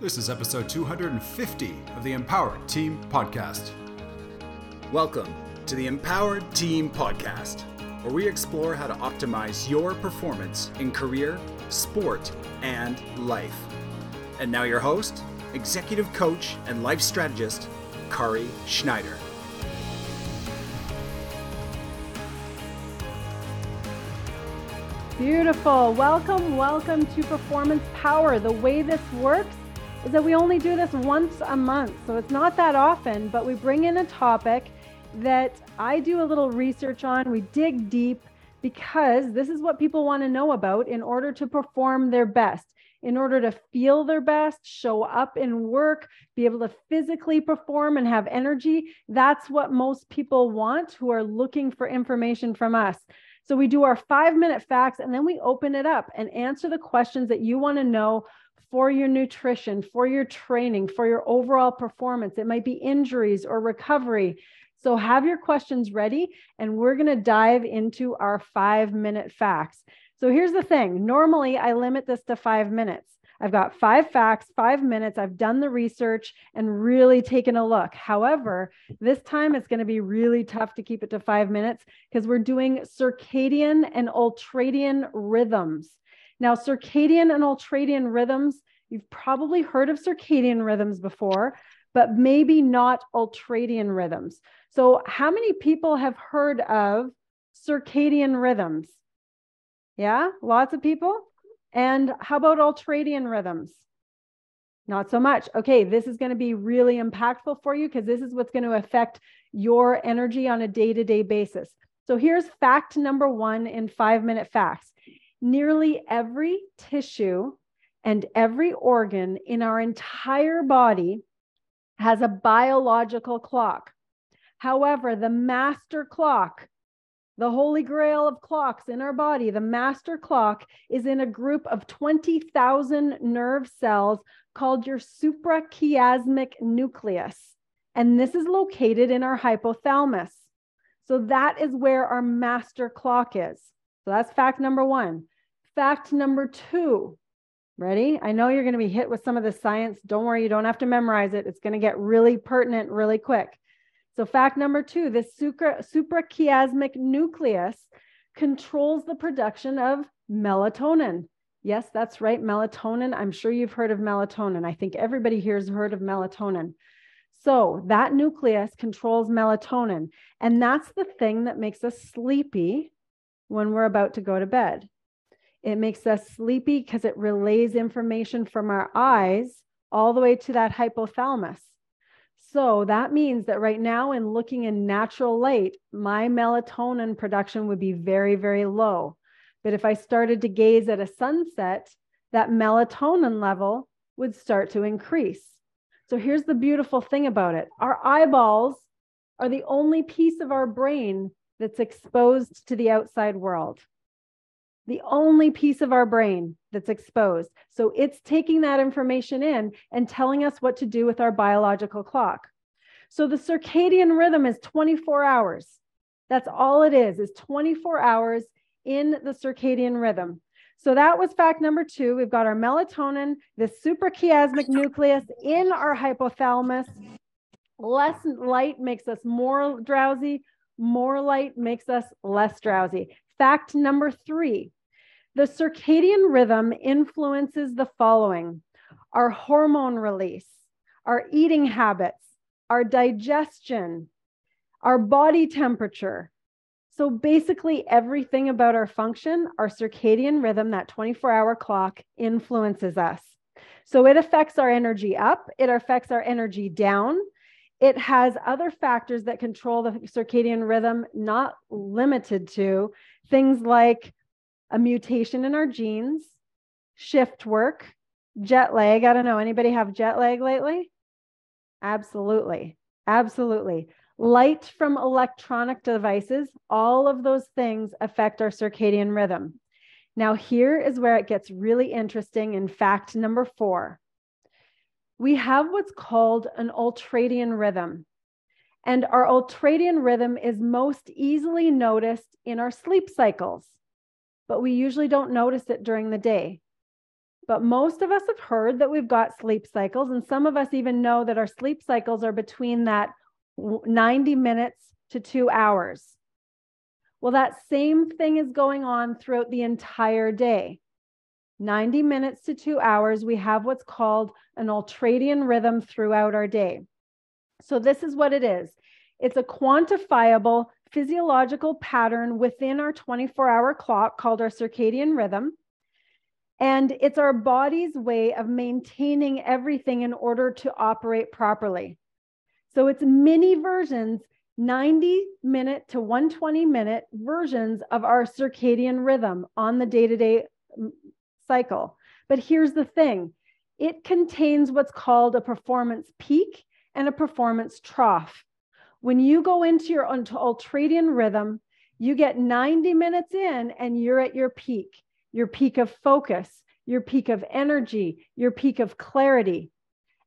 This is episode 250 of the Empowered Team Podcast. Welcome to the Empowered Team Podcast, where we explore how to optimize your performance in career, sport, and life. And now, your host, executive coach, and life strategist, Kari Schneider. Beautiful. Welcome, welcome to Performance Power. The way this works is that we only do this once a month. So it's not that often, but we bring in a topic that I do a little research on. We dig deep because this is what people want to know about in order to perform their best, in order to feel their best, show up in work, be able to physically perform and have energy. That's what most people want who are looking for information from us. So we do our five minute facts and then we open it up and answer the questions that you want to know for your nutrition, for your training, for your overall performance. It might be injuries or recovery. So have your questions ready, and we're going to dive into our five minute facts. So here's the thing normally, I limit this to five minutes. I've got five facts, five minutes. I've done the research and really taken a look. However, this time it's going to be really tough to keep it to five minutes because we're doing circadian and ultradian rhythms. Now, circadian and ultradian rhythms, you've probably heard of circadian rhythms before, but maybe not ultradian rhythms. So, how many people have heard of circadian rhythms? Yeah, lots of people. And how about ultradian rhythms? Not so much. Okay, this is going to be really impactful for you because this is what's going to affect your energy on a day to day basis. So, here's fact number one in five minute facts nearly every tissue and every organ in our entire body has a biological clock. However, the master clock, the holy grail of clocks in our body, the master clock is in a group of 20,000 nerve cells called your suprachiasmatic nucleus. And this is located in our hypothalamus. So that is where our master clock is. So that's fact number one. Fact number two. Ready? I know you're going to be hit with some of the science. Don't worry, you don't have to memorize it. It's going to get really pertinent really quick. So, fact number two this supra, suprachiasmatic nucleus controls the production of melatonin. Yes, that's right, melatonin. I'm sure you've heard of melatonin. I think everybody here has heard of melatonin. So, that nucleus controls melatonin, and that's the thing that makes us sleepy when we're about to go to bed. It makes us sleepy because it relays information from our eyes all the way to that hypothalamus. So that means that right now, in looking in natural light, my melatonin production would be very, very low. But if I started to gaze at a sunset, that melatonin level would start to increase. So here's the beautiful thing about it our eyeballs are the only piece of our brain that's exposed to the outside world the only piece of our brain that's exposed. So it's taking that information in and telling us what to do with our biological clock. So the circadian rhythm is 24 hours. That's all it is, is 24 hours in the circadian rhythm. So that was fact number two. We've got our melatonin, the suprachiasmatic nucleus in our hypothalamus. Less light makes us more drowsy. More light makes us less drowsy. Fact number three the circadian rhythm influences the following our hormone release, our eating habits, our digestion, our body temperature. So basically, everything about our function, our circadian rhythm, that 24 hour clock influences us. So it affects our energy up, it affects our energy down. It has other factors that control the circadian rhythm, not limited to things like a mutation in our genes, shift work, jet lag. I don't know. Anybody have jet lag lately? Absolutely. Absolutely. Light from electronic devices, all of those things affect our circadian rhythm. Now, here is where it gets really interesting in fact number four. We have what's called an ultradian rhythm. And our ultradian rhythm is most easily noticed in our sleep cycles but we usually don't notice it during the day. But most of us have heard that we've got sleep cycles, and some of us even know that our sleep cycles are between that 90 minutes to two hours. Well, that same thing is going on throughout the entire day. 90 minutes to two hours, we have what's called an ultradian rhythm throughout our day. So, this is what it is it's a quantifiable physiological pattern within our 24 hour clock called our circadian rhythm. And it's our body's way of maintaining everything in order to operate properly. So, it's mini versions 90 minute to 120 minute versions of our circadian rhythm on the day to day cycle. But here's the thing it contains what's called a performance peak and a performance trough. When you go into your ultradian rhythm, you get 90 minutes in and you're at your peak, your peak of focus, your peak of energy, your peak of clarity.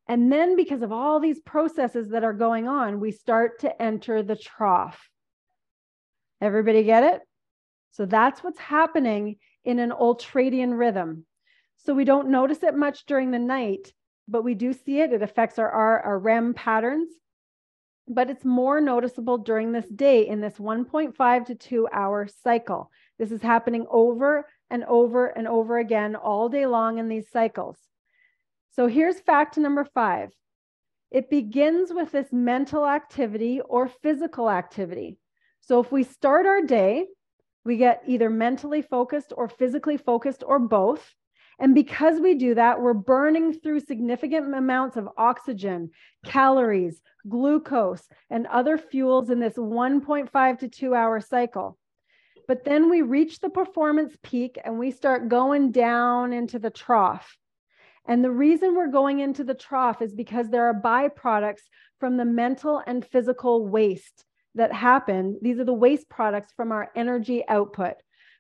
And then, because of all these processes that are going on, we start to enter the trough. Everybody get it? So that's what's happening in an ultradian rhythm. So we don't notice it much during the night, but we do see it. It affects our, our, our REM patterns, but it's more noticeable during this day in this 1.5 to 2 hour cycle. This is happening over and over and over again all day long in these cycles. So here's fact number five it begins with this mental activity or physical activity. So if we start our day, we get either mentally focused or physically focused or both. And because we do that, we're burning through significant amounts of oxygen, calories, glucose, and other fuels in this 1.5 to 2 hour cycle. But then we reach the performance peak and we start going down into the trough. And the reason we're going into the trough is because there are byproducts from the mental and physical waste that happen. These are the waste products from our energy output.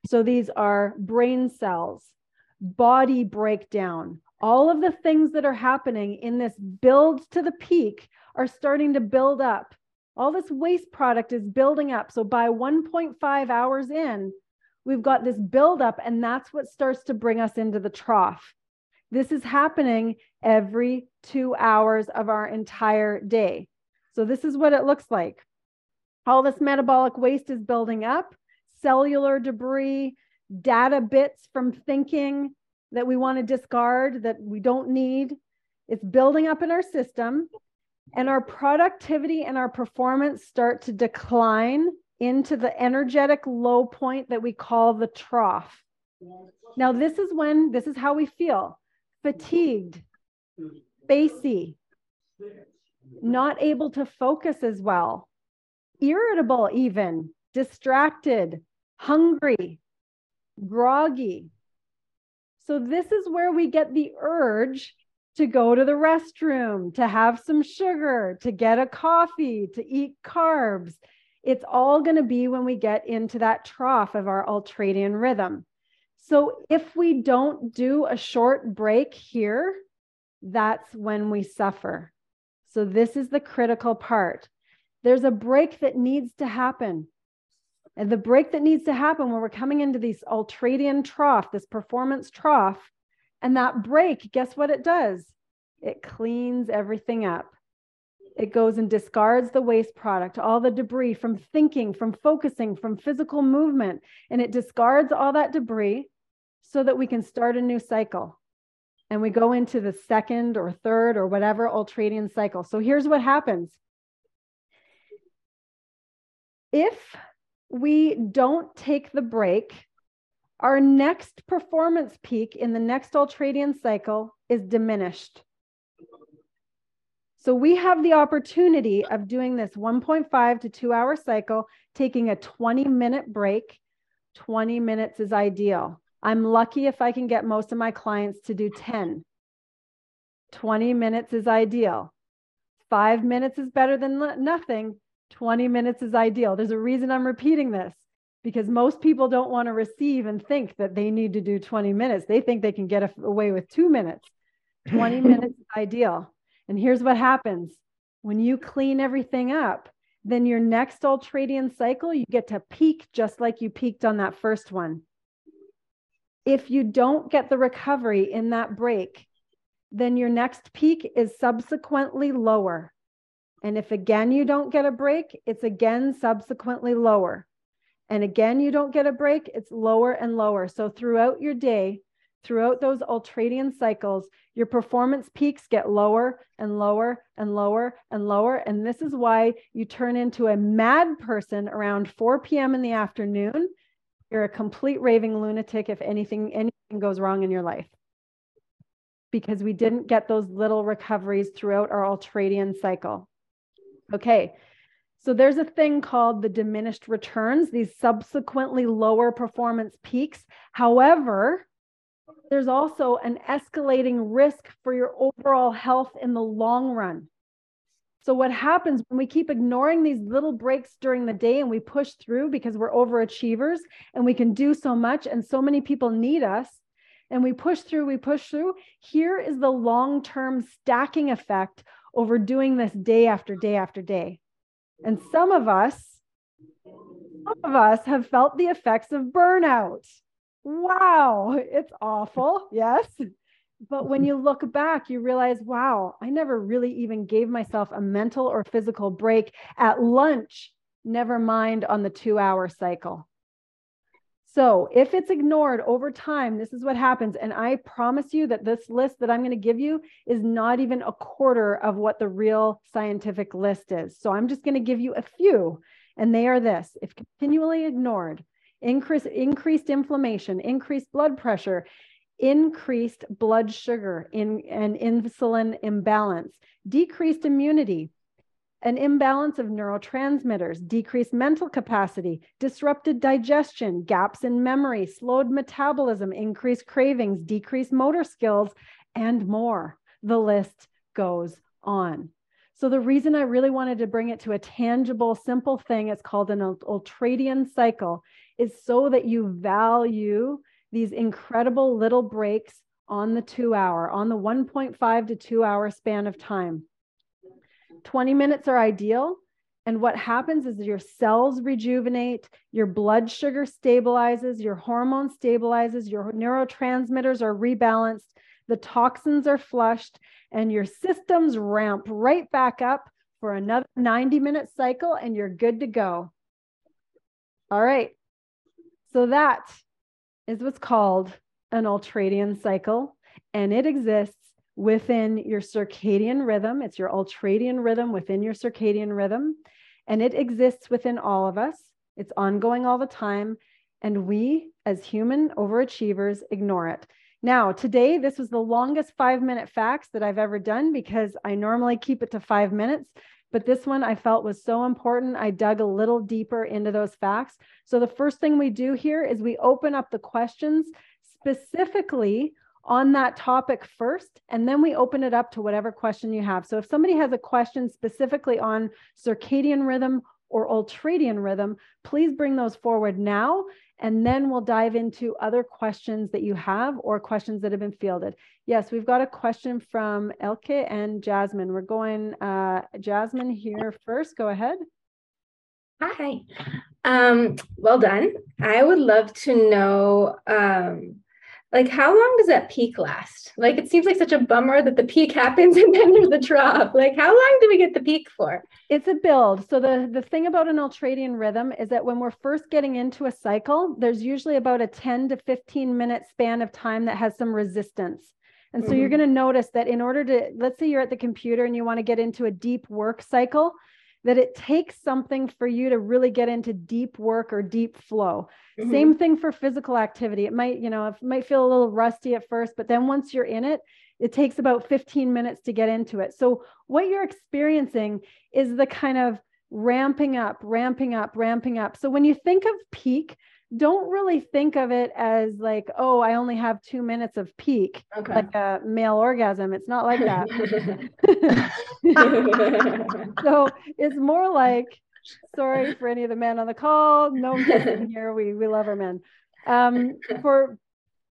So these are brain cells, body breakdown, all of the things that are happening in this build to the peak are starting to build up. All this waste product is building up. So by 1.5 hours in, we've got this buildup, and that's what starts to bring us into the trough. This is happening every two hours of our entire day. So, this is what it looks like. All this metabolic waste is building up, cellular debris, data bits from thinking that we want to discard, that we don't need. It's building up in our system, and our productivity and our performance start to decline into the energetic low point that we call the trough. Now, this is when, this is how we feel fatigued, spacey, not able to focus as well, irritable, even distracted, hungry, groggy. So, this is where we get the urge to go to the restroom, to have some sugar, to get a coffee, to eat carbs. It's all going to be when we get into that trough of our ultradian rhythm. So if we don't do a short break here, that's when we suffer. So this is the critical part. There's a break that needs to happen. And the break that needs to happen when we're coming into this ultradian trough, this performance trough, and that break, guess what it does? It cleans everything up. It goes and discards the waste product, all the debris from thinking, from focusing, from physical movement, and it discards all that debris so that we can start a new cycle. And we go into the second or third or whatever ultradian cycle. So here's what happens. If we don't take the break, our next performance peak in the next ultradian cycle is diminished. So we have the opportunity of doing this 1.5 to 2 hour cycle, taking a 20 minute break. 20 minutes is ideal. I'm lucky if I can get most of my clients to do 10. 20 minutes is ideal. Five minutes is better than nothing. 20 minutes is ideal. There's a reason I'm repeating this because most people don't want to receive and think that they need to do 20 minutes. They think they can get away with two minutes. 20 minutes is ideal. And here's what happens when you clean everything up, then your next ultradian cycle, you get to peak just like you peaked on that first one. If you don't get the recovery in that break, then your next peak is subsequently lower. And if again you don't get a break, it's again subsequently lower. And again you don't get a break, it's lower and lower. So throughout your day, throughout those ultradian cycles, your performance peaks get lower and lower and lower and lower. And this is why you turn into a mad person around 4 p.m. in the afternoon. You're a complete raving lunatic if anything anything goes wrong in your life. Because we didn't get those little recoveries throughout our ultradian cycle. Okay. So there's a thing called the diminished returns, these subsequently lower performance peaks. However, there's also an escalating risk for your overall health in the long run. So, what happens when we keep ignoring these little breaks during the day and we push through because we're overachievers and we can do so much and so many people need us and we push through, we push through? Here is the long term stacking effect over doing this day after day after day. And some of us, some of us have felt the effects of burnout wow, it's awful. Yes. But when you look back, you realize, wow, I never really even gave myself a mental or physical break at lunch, never mind on the two hour cycle. So, if it's ignored over time, this is what happens. And I promise you that this list that I'm going to give you is not even a quarter of what the real scientific list is. So, I'm just going to give you a few, and they are this if continually ignored, increase, increased inflammation, increased blood pressure, increased blood sugar in, and insulin imbalance, decreased immunity, an imbalance of neurotransmitters, decreased mental capacity, disrupted digestion, gaps in memory, slowed metabolism, increased cravings, decreased motor skills, and more. The list goes on. So, the reason I really wanted to bring it to a tangible, simple thing, it's called an ultradian cycle, is so that you value these incredible little breaks on the two hour, on the 1.5 to two hour span of time. 20 minutes are ideal. And what happens is your cells rejuvenate, your blood sugar stabilizes, your hormone stabilizes, your neurotransmitters are rebalanced, the toxins are flushed, and your systems ramp right back up for another 90 minute cycle, and you're good to go. All right. So that is what's called an ultradian cycle, and it exists within your circadian rhythm. It's your ultradian rhythm within your circadian rhythm, and it exists within all of us. It's ongoing all the time, and we, as human overachievers, ignore it. Now, today, this was the longest five minute facts that I've ever done because I normally keep it to five minutes. But this one I felt was so important. I dug a little deeper into those facts. So the first thing we do here is we open up the questions specifically on that topic first, and then we open it up to whatever question you have. So if somebody has a question specifically on circadian rhythm or ultradian rhythm, please bring those forward now. And then we'll dive into other questions that you have or questions that have been fielded. Yes, we've got a question from Elke and Jasmine. We're going, uh, Jasmine here first. Go ahead. Hi. Um, well done. I would love to know um, like how long does that peak last? Like it seems like such a bummer that the peak happens and then there's the drop. Like how long do we get the peak for? It's a build. So the the thing about an ultradian rhythm is that when we're first getting into a cycle there's usually about a 10 to 15 minute span of time that has some resistance. And so mm-hmm. you're going to notice that in order to let's say you're at the computer and you want to get into a deep work cycle that it takes something for you to really get into deep work or deep flow. Mm-hmm. Same thing for physical activity. It might, you know, it might feel a little rusty at first, but then once you're in it, it takes about 15 minutes to get into it. So what you're experiencing is the kind of ramping up, ramping up, ramping up. So when you think of peak, don't really think of it as like, oh, I only have two minutes of peak, okay. like a male orgasm. It's not like that. so it's more like, sorry for any of the men on the call. No here. We we love our men. Um, for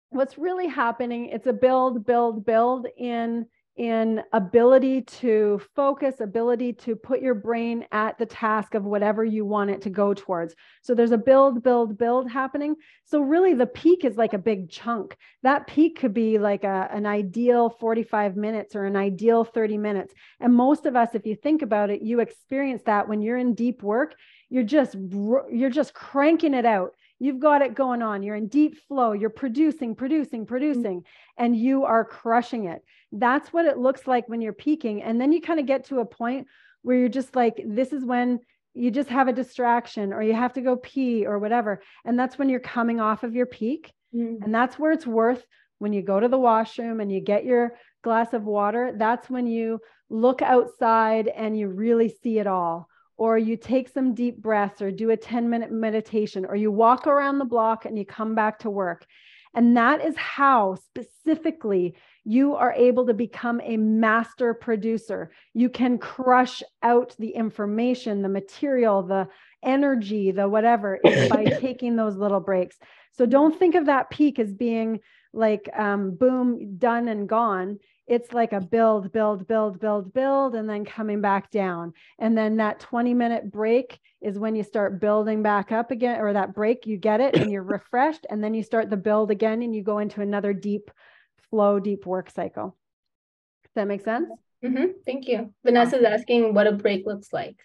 what's really happening, it's a build, build, build in in ability to focus, ability to put your brain at the task of whatever you want it to go towards. So there's a build, build, build happening. So really the peak is like a big chunk. That peak could be like a, an ideal 45 minutes or an ideal 30 minutes. And most of us, if you think about it, you experience that when you're in deep work, you're just you're just cranking it out You've got it going on. You're in deep flow. You're producing, producing, mm. producing, and you are crushing it. That's what it looks like when you're peaking. And then you kind of get to a point where you're just like, this is when you just have a distraction or you have to go pee or whatever. And that's when you're coming off of your peak. Mm-hmm. And that's where it's worth when you go to the washroom and you get your glass of water. That's when you look outside and you really see it all or you take some deep breaths or do a 10 minute meditation or you walk around the block and you come back to work. And that is how specifically you are able to become a master producer. You can crush out the information, the material, the energy, the whatever by taking those little breaks. So don't think of that peak as being like um, boom, done and gone it's like a build, build, build, build, build, and then coming back down. And then that 20 minute break is when you start building back up again, or that break, you get it and you're refreshed. And then you start the build again and you go into another deep flow, deep work cycle. Does that make sense? Mm-hmm. Thank you. Vanessa is asking what a break looks like.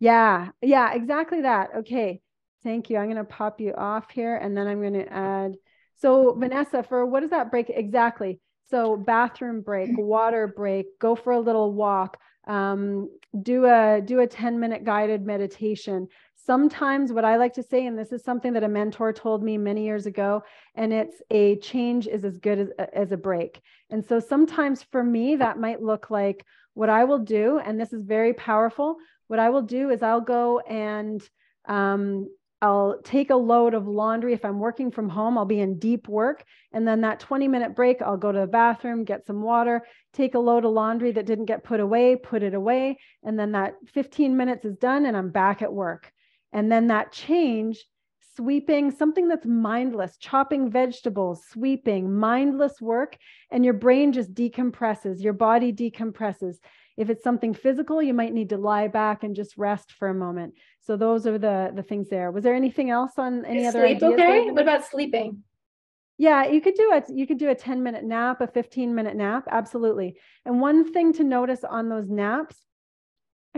Yeah, yeah, exactly that. Okay. Thank you. I'm going to pop you off here and then I'm going to add. So, Vanessa, for what is that break exactly? So bathroom break, water break, go for a little walk, um, do a do a 10 minute guided meditation. Sometimes what I like to say, and this is something that a mentor told me many years ago, and it's a change is as good as, as a break. And so sometimes for me, that might look like what I will do, and this is very powerful. What I will do is I'll go and um, I'll take a load of laundry. If I'm working from home, I'll be in deep work. And then that 20 minute break, I'll go to the bathroom, get some water, take a load of laundry that didn't get put away, put it away. And then that 15 minutes is done and I'm back at work. And then that change, sweeping, something that's mindless, chopping vegetables, sweeping, mindless work, and your brain just decompresses, your body decompresses. If it's something physical, you might need to lie back and just rest for a moment. So those are the the things there. Was there anything else on any Is other sleep ideas? Okay. What about sleeping? Yeah, you could do a You could do a 10 minute nap, a 15 minute nap. Absolutely. And one thing to notice on those naps,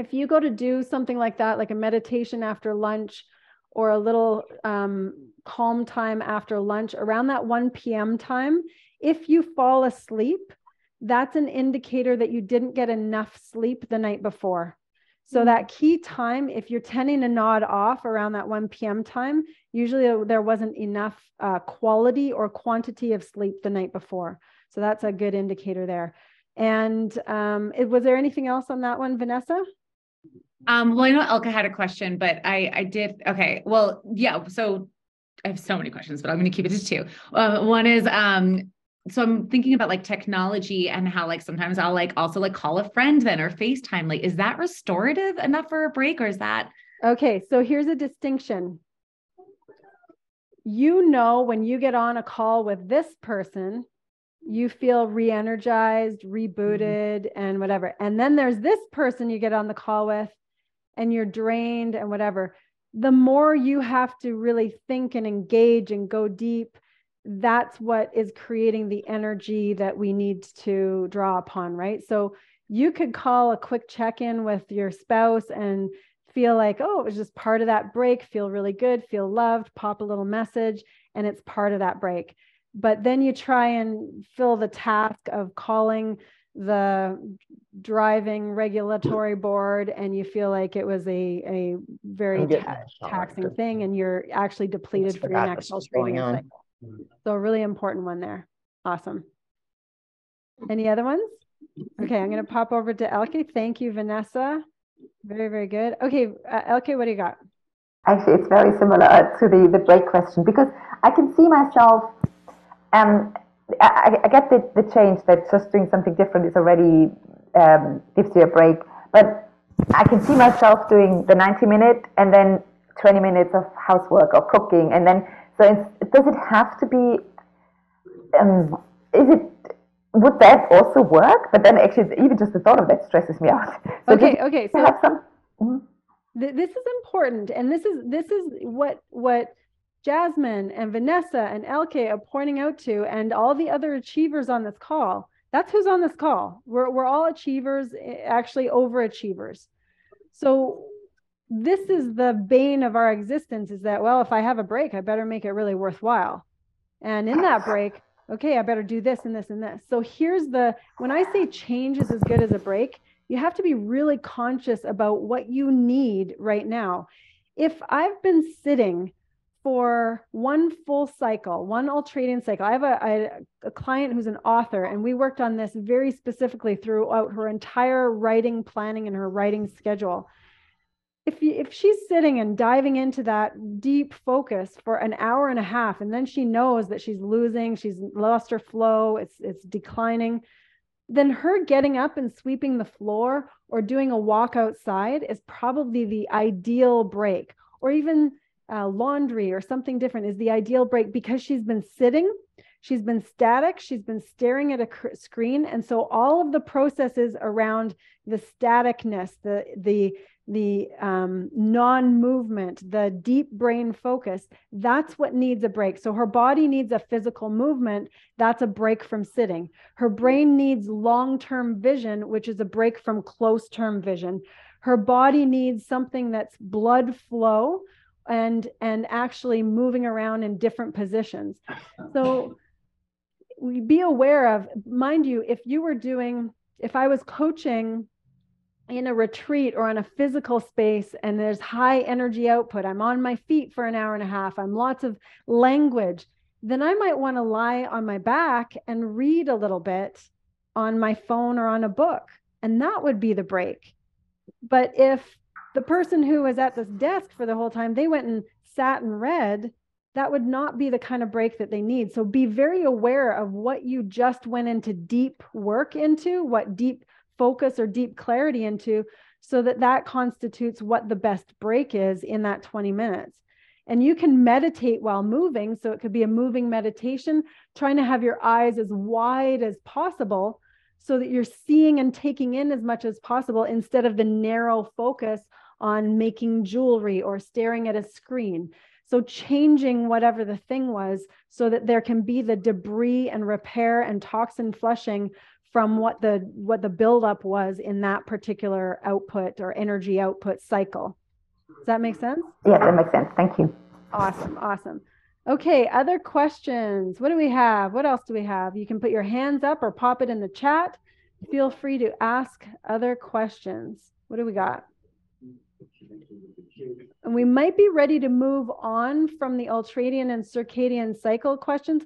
if you go to do something like that, like a meditation after lunch or a little um, calm time after lunch around that 1 p.m. time, if you fall asleep, that's an indicator that you didn't get enough sleep the night before. So mm. that key time, if you're tending to nod off around that 1 p.m. time, usually there wasn't enough uh, quality or quantity of sleep the night before. So that's a good indicator there. And um, it, was there anything else on that one, Vanessa? Um, well, I know Elke had a question, but I I did okay. Well, yeah. So I have so many questions, but I'm going to keep it to two. Uh, one is um, so I'm thinking about like technology and how like sometimes I'll like also like call a friend then or FaceTime. Like, is that restorative enough for a break or is that? Okay, so here's a distinction. You know, when you get on a call with this person, you feel re energized, rebooted, mm-hmm. and whatever. And then there's this person you get on the call with, and you're drained and whatever. The more you have to really think and engage and go deep that's what is creating the energy that we need to draw upon, right? So you could call a quick check in with your spouse and feel like, oh, it was just part of that break, feel really good, feel loved, pop a little message, and it's part of that break. But then you try and fill the task of calling the driving regulatory board and you feel like it was a, a very ta- taxing thing and you're actually depleted for your next training cycle. So a really important one there. Awesome. Any other ones? Okay, I'm going to pop over to Elke. Thank you, Vanessa. Very, very good. Okay, uh, Elke, what do you got? Actually, it's very similar to the, the break question because I can see myself, um, I, I get the, the change that just doing something different is already um, gives you a break. But I can see myself doing the 90 minute and then 20 minutes of housework or cooking and then so does it have to be? Um, is it would that also work? But then actually, even just the thought of that stresses me out. So okay, okay. So have some. Mm-hmm. th- this is important, and this is this is what what Jasmine and Vanessa and Elke are pointing out to, and all the other achievers on this call. That's who's on this call. We're we're all achievers, eh, actually overachievers. So this is the bane of our existence is that well if i have a break i better make it really worthwhile and in that break okay i better do this and this and this so here's the when i say change is as good as a break you have to be really conscious about what you need right now if i've been sitting for one full cycle, one ultradian cycle. I have a, I, a client who's an author, and we worked on this very specifically throughout her entire writing planning and her writing schedule if you, if she's sitting and diving into that deep focus for an hour and a half and then she knows that she's losing she's lost her flow it's it's declining then her getting up and sweeping the floor or doing a walk outside is probably the ideal break or even uh, laundry or something different is the ideal break because she's been sitting she's been static she's been staring at a cr- screen and so all of the processes around the staticness the the the um, non movement, the deep brain focus, that's what needs a break. So her body needs a physical movement. That's a break from sitting. Her brain needs long term vision, which is a break from close term vision. Her body needs something that's blood flow and and actually moving around in different positions. So we be aware of mind you if you were doing if I was coaching in a retreat or in a physical space and there's high energy output, I'm on my feet for an hour and a half, I'm lots of language, then I might want to lie on my back and read a little bit on my phone or on a book. And that would be the break. But if the person who was at this desk for the whole time, they went and sat and read, that would not be the kind of break that they need. So be very aware of what you just went into deep work into, what deep focus or deep clarity into so that that constitutes what the best break is in that 20 minutes and you can meditate while moving so it could be a moving meditation trying to have your eyes as wide as possible so that you're seeing and taking in as much as possible instead of the narrow focus on making jewelry or staring at a screen so changing whatever the thing was so that there can be the debris and repair and toxin flushing from what the what the buildup was in that particular output or energy output cycle. Does that make sense? Yeah, that makes sense. Thank you. Awesome, awesome. Okay, other questions? What do we have? What else do we have? You can put your hands up or pop it in the chat. Feel free to ask other questions. What do we got? And we might be ready to move on from the ultradian and circadian cycle questions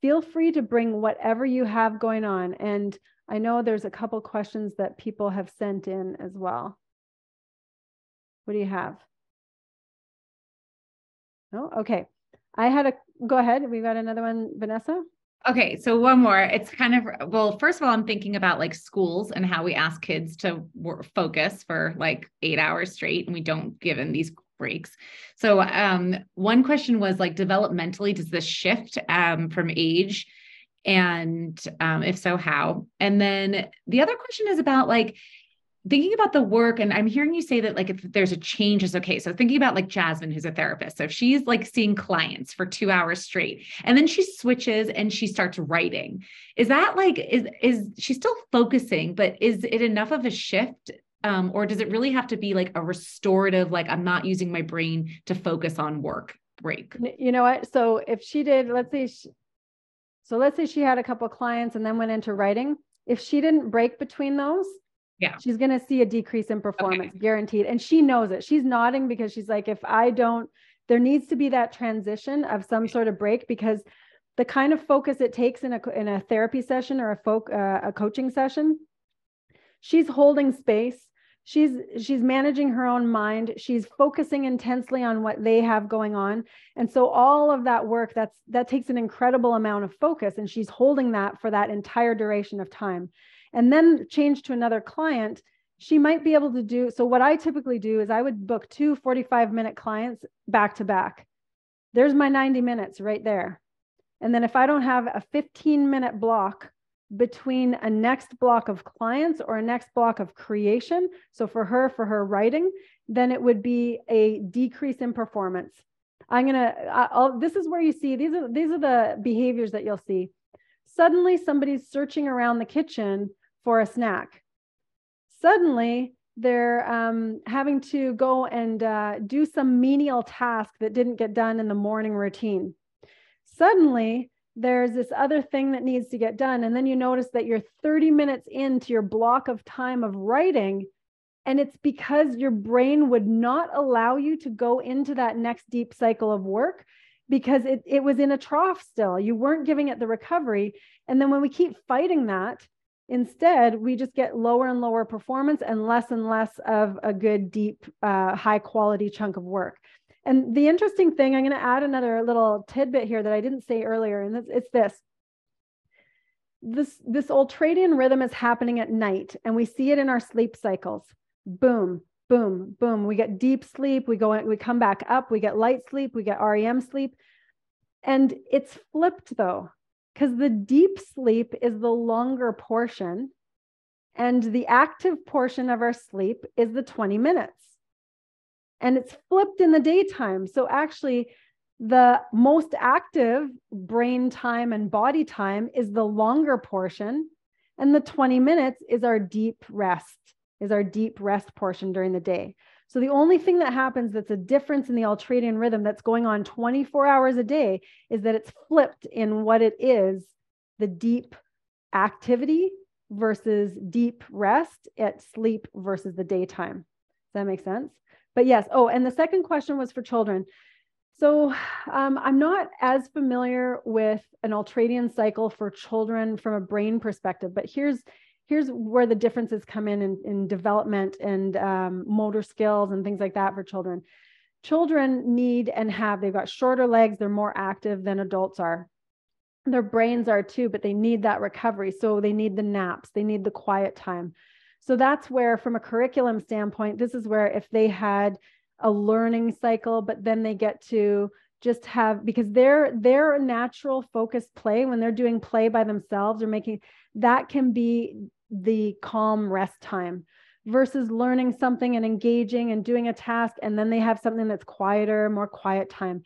feel free to bring whatever you have going on. And I know there's a couple questions that people have sent in as well. What do you have? No? Okay. I had a go ahead. We got another one, Vanessa. Okay, so one more. It's kind of well, first of all, I'm thinking about like schools and how we ask kids to work, focus for like 8 hours straight and we don't give them these breaks. So um, one question was like developmentally, does this shift um, from age? And um, if so, how? And then the other question is about like thinking about the work and i'm hearing you say that like if there's a change is okay. So thinking about like jasmine who's a therapist. So if she's like seeing clients for two hours straight and then she switches and she starts writing. Is that like is is she still focusing but is it enough of a shift um, or does it really have to be like a restorative like i'm not using my brain to focus on work break? You know what? So if she did let's say she, so let's say she had a couple clients and then went into writing. If she didn't break between those yeah. She's going to see a decrease in performance okay. guaranteed and she knows it. She's nodding because she's like if i don't there needs to be that transition of some sort of break because the kind of focus it takes in a in a therapy session or a folk uh, a coaching session she's holding space. She's she's managing her own mind. She's focusing intensely on what they have going on. And so all of that work that's that takes an incredible amount of focus and she's holding that for that entire duration of time and then change to another client she might be able to do so what i typically do is i would book two 45 minute clients back to back there's my 90 minutes right there and then if i don't have a 15 minute block between a next block of clients or a next block of creation, so for her, for her writing, then it would be a decrease in performance. I'm gonna. I'll, this is where you see these are these are the behaviors that you'll see. Suddenly, somebody's searching around the kitchen for a snack. Suddenly, they're um, having to go and uh, do some menial task that didn't get done in the morning routine. Suddenly, there's this other thing that needs to get done. And then you notice that you're 30 minutes into your block of time of writing. And it's because your brain would not allow you to go into that next deep cycle of work because it, it was in a trough still. You weren't giving it the recovery. And then when we keep fighting that, instead, we just get lower and lower performance and less and less of a good, deep, uh, high quality chunk of work. And the interesting thing, I'm going to add another little tidbit here that I didn't say earlier, and it's, this. This, this ultradian rhythm is happening at night, and we see it in our sleep cycles. Boom, boom, boom. We get deep sleep, we go, we come back up, we get light sleep, we get REM sleep. And it's flipped though, because the deep sleep is the longer portion, and the active portion of our sleep is the 20 minutes and it's flipped in the daytime. So actually, the most active brain time and body time is the longer portion, and the 20 minutes is our deep rest, is our deep rest portion during the day. So the only thing that happens that's a difference in the ultradian rhythm that's going on 24 hours a day is that it's flipped in what it is the deep activity versus deep rest at sleep versus the daytime. Does that make sense? but yes. Oh, and the second question was for children. So um, I'm not as familiar with an ultradian cycle for children from a brain perspective, but here's here's where the differences come in in, in development and um, motor skills and things like that for children. Children need and have they've got shorter legs, they're more active than adults are. Their brains are too, but they need that recovery. So they need the naps, they need the quiet time. So that's where, from a curriculum standpoint, this is where if they had a learning cycle, but then they get to just have because their their natural focused play when they're doing play by themselves or making that can be the calm rest time versus learning something and engaging and doing a task and then they have something that's quieter more quiet time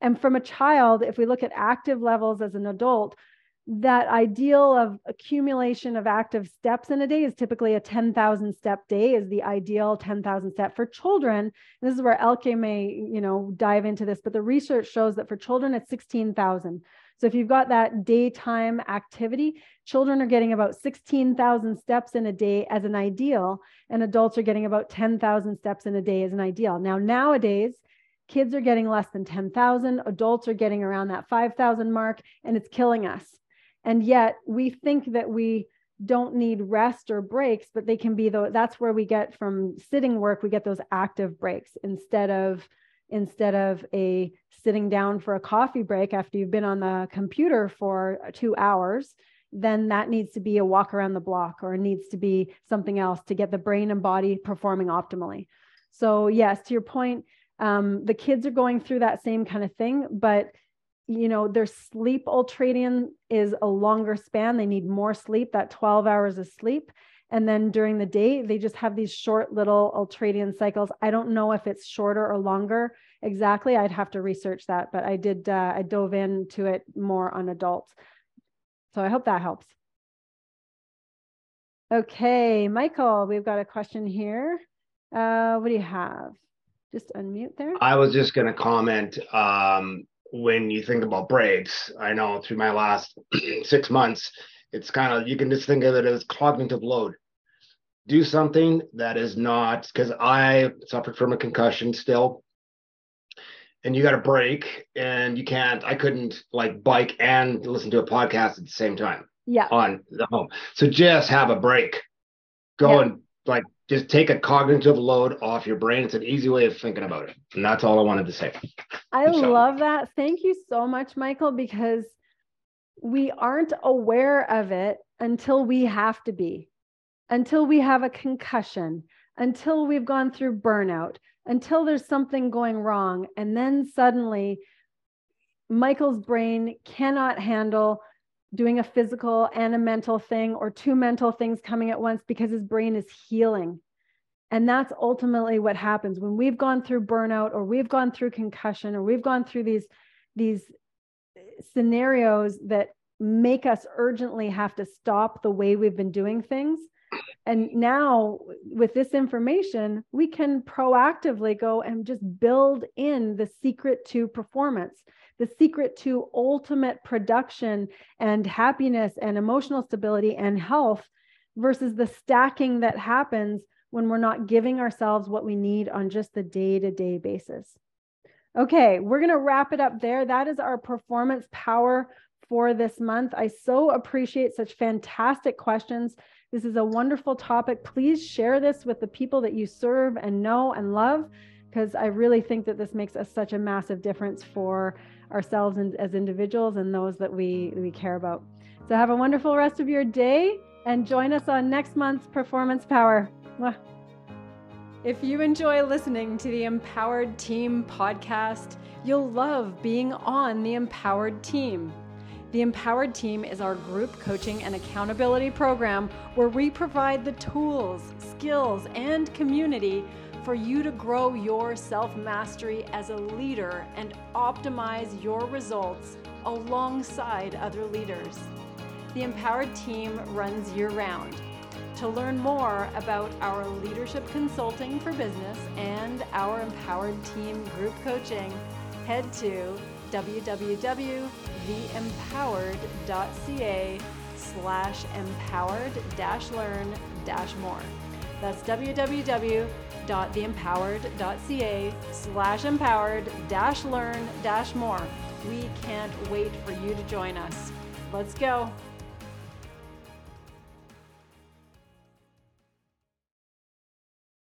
and from a child if we look at active levels as an adult that ideal of accumulation of active steps in a day is typically a 10,000 step day is the ideal 10,000 step for children. And this is where Elke may, you know, dive into this, but the research shows that for children it's 16,000. So if you've got that daytime activity, children are getting about 16,000 steps in a day as an ideal, and adults are getting about 10,000 steps in a day as an ideal. Now, nowadays, kids are getting less than 10,000, adults are getting around that 5,000 mark, and it's killing us. And yet we think that we don't need rest or breaks, but they can be though that's where we get from sitting work, we get those active breaks instead of instead of a sitting down for a coffee break after you've been on the computer for two hours then that needs to be a walk around the block or it needs to be something else to get the brain and body performing optimally. So yes to your point um, the kids are going through that same kind of thing but you know their sleep ultradian is a longer span. They need more sleep. That 12 hours of sleep and then during the day they just have these short little ultradian cycles. I don't know if it's shorter or longer exactly. I'd have to research that but i did uh, i dove into it more on adults. So i hope that helps. Okay michael we've got a question here. Uh, what do you have? Just unmute there. I was just going to comment um, when you think about breaks, I know through my last six months, it's kind of you can just think of it as cognitive load. Do something that is not because I suffered from a concussion still, and you got a break, and you can't. I couldn't like bike and listen to a podcast at the same time. Yeah. On the home, so just have a break. Go yeah. and like just take a cognitive load off your brain. It's an easy way of thinking about it. And that's all I wanted to say. I so. love that. Thank you so much, Michael, because we aren't aware of it until we have to be, until we have a concussion, until we've gone through burnout, until there's something going wrong. And then suddenly, Michael's brain cannot handle doing a physical and a mental thing or two mental things coming at once because his brain is healing. And that's ultimately what happens when we've gone through burnout or we've gone through concussion or we've gone through these these scenarios that make us urgently have to stop the way we've been doing things. And now, with this information, we can proactively go and just build in the secret to performance, the secret to ultimate production and happiness and emotional stability and health versus the stacking that happens when we're not giving ourselves what we need on just the day to day basis. Okay, we're going to wrap it up there. That is our performance power for this month. I so appreciate such fantastic questions. This is a wonderful topic. Please share this with the people that you serve and know and love, because I really think that this makes us such a massive difference for ourselves and as individuals and those that we, we care about. So have a wonderful rest of your day and join us on next month's Performance Power. If you enjoy listening to the Empowered Team podcast, you'll love being on the Empowered Team. The Empowered Team is our group coaching and accountability program where we provide the tools, skills, and community for you to grow your self mastery as a leader and optimize your results alongside other leaders. The Empowered Team runs year round to learn more about our leadership consulting for business and our empowered team group coaching, head to www.theempowered.ca slash empowered dash learn dash more. That's www.theempowered.ca slash empowered dash learn dash more. We can't wait for you to join us. Let's go.